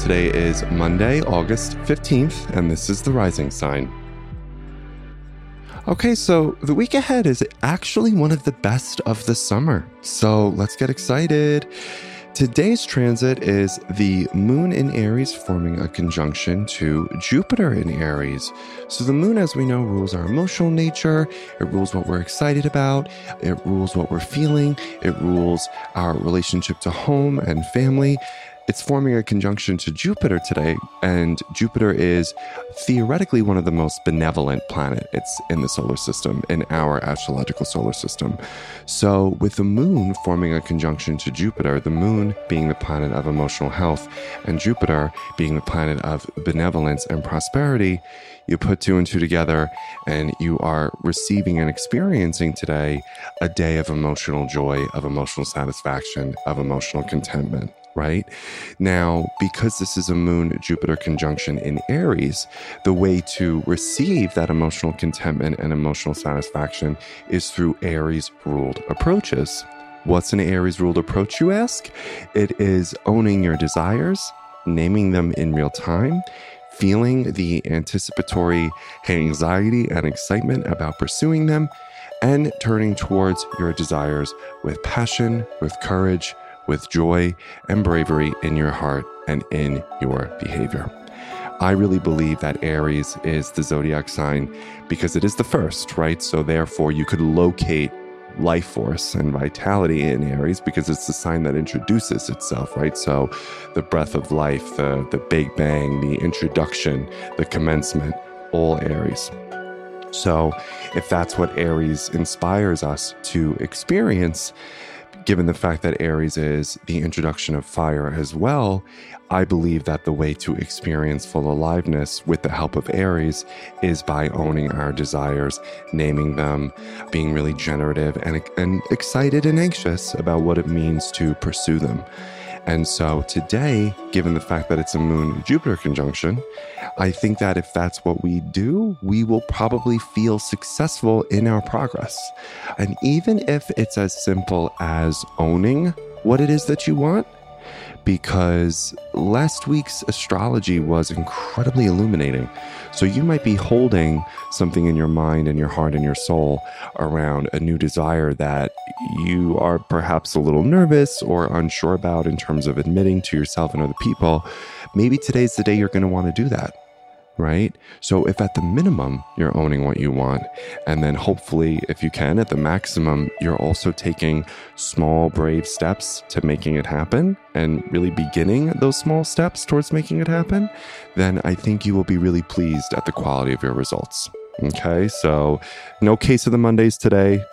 Today is Monday, August 15th, and this is the rising sign. Okay, so the week ahead is actually one of the best of the summer. So let's get excited. Today's transit is the moon in Aries forming a conjunction to Jupiter in Aries. So, the moon, as we know, rules our emotional nature, it rules what we're excited about, it rules what we're feeling, it rules our relationship to home and family. It's forming a conjunction to Jupiter today, and Jupiter is theoretically one of the most benevolent planets in the solar system, in our astrological solar system. So, with the moon forming a conjunction to Jupiter, the moon being the planet of emotional health, and Jupiter being the planet of benevolence and prosperity, you put two and two together, and you are receiving and experiencing today a day of emotional joy, of emotional satisfaction, of emotional contentment right? Now, because this is a moon Jupiter conjunction in Aries, the way to receive that emotional contentment and emotional satisfaction is through Aries ruled approaches. What's an Aries ruled approach, you ask? It is owning your desires, naming them in real time, feeling the anticipatory anxiety and excitement about pursuing them, and turning towards your desires with passion, with courage, with joy and bravery in your heart and in your behavior. I really believe that Aries is the zodiac sign because it is the first, right? So, therefore, you could locate life force and vitality in Aries because it's the sign that introduces itself, right? So, the breath of life, the, the big bang, the introduction, the commencement, all Aries. So, if that's what Aries inspires us to experience, given the fact that Aries is the introduction of fire as well, I believe that the way to experience full aliveness with the help of Aries is by owning our desires, naming them, being really generative and, and excited and anxious about what it means to pursue them. And so today, given the fact that it's a moon Jupiter conjunction, I think that if that's what we do, we will probably feel successful in our progress. And even if it's as simple as owning what it is that you want, because last week's astrology was incredibly illuminating. So you might be holding something in your mind and your heart and your soul around a new desire that you are perhaps a little nervous or unsure about in terms of admitting to yourself and other people. Maybe today's the day you're going to want to do that right? So, if at the minimum you're owning what you want, and then hopefully, if you can, at the maximum, you're also taking small, brave steps to making it happen and really beginning those small steps towards making it happen, then I think you will be really pleased at the quality of your results. Okay, so no case of the Mondays today,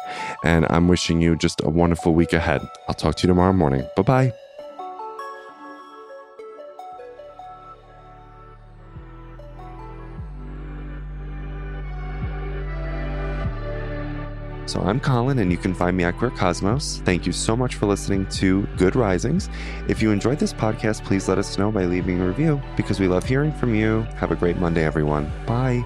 and I'm wishing you just a wonderful week ahead. I'll talk to you tomorrow morning. Bye bye. So I'm Colin, and you can find me at Queer Cosmos. Thank you so much for listening to Good Risings. If you enjoyed this podcast, please let us know by leaving a review because we love hearing from you. Have a great Monday, everyone. Bye.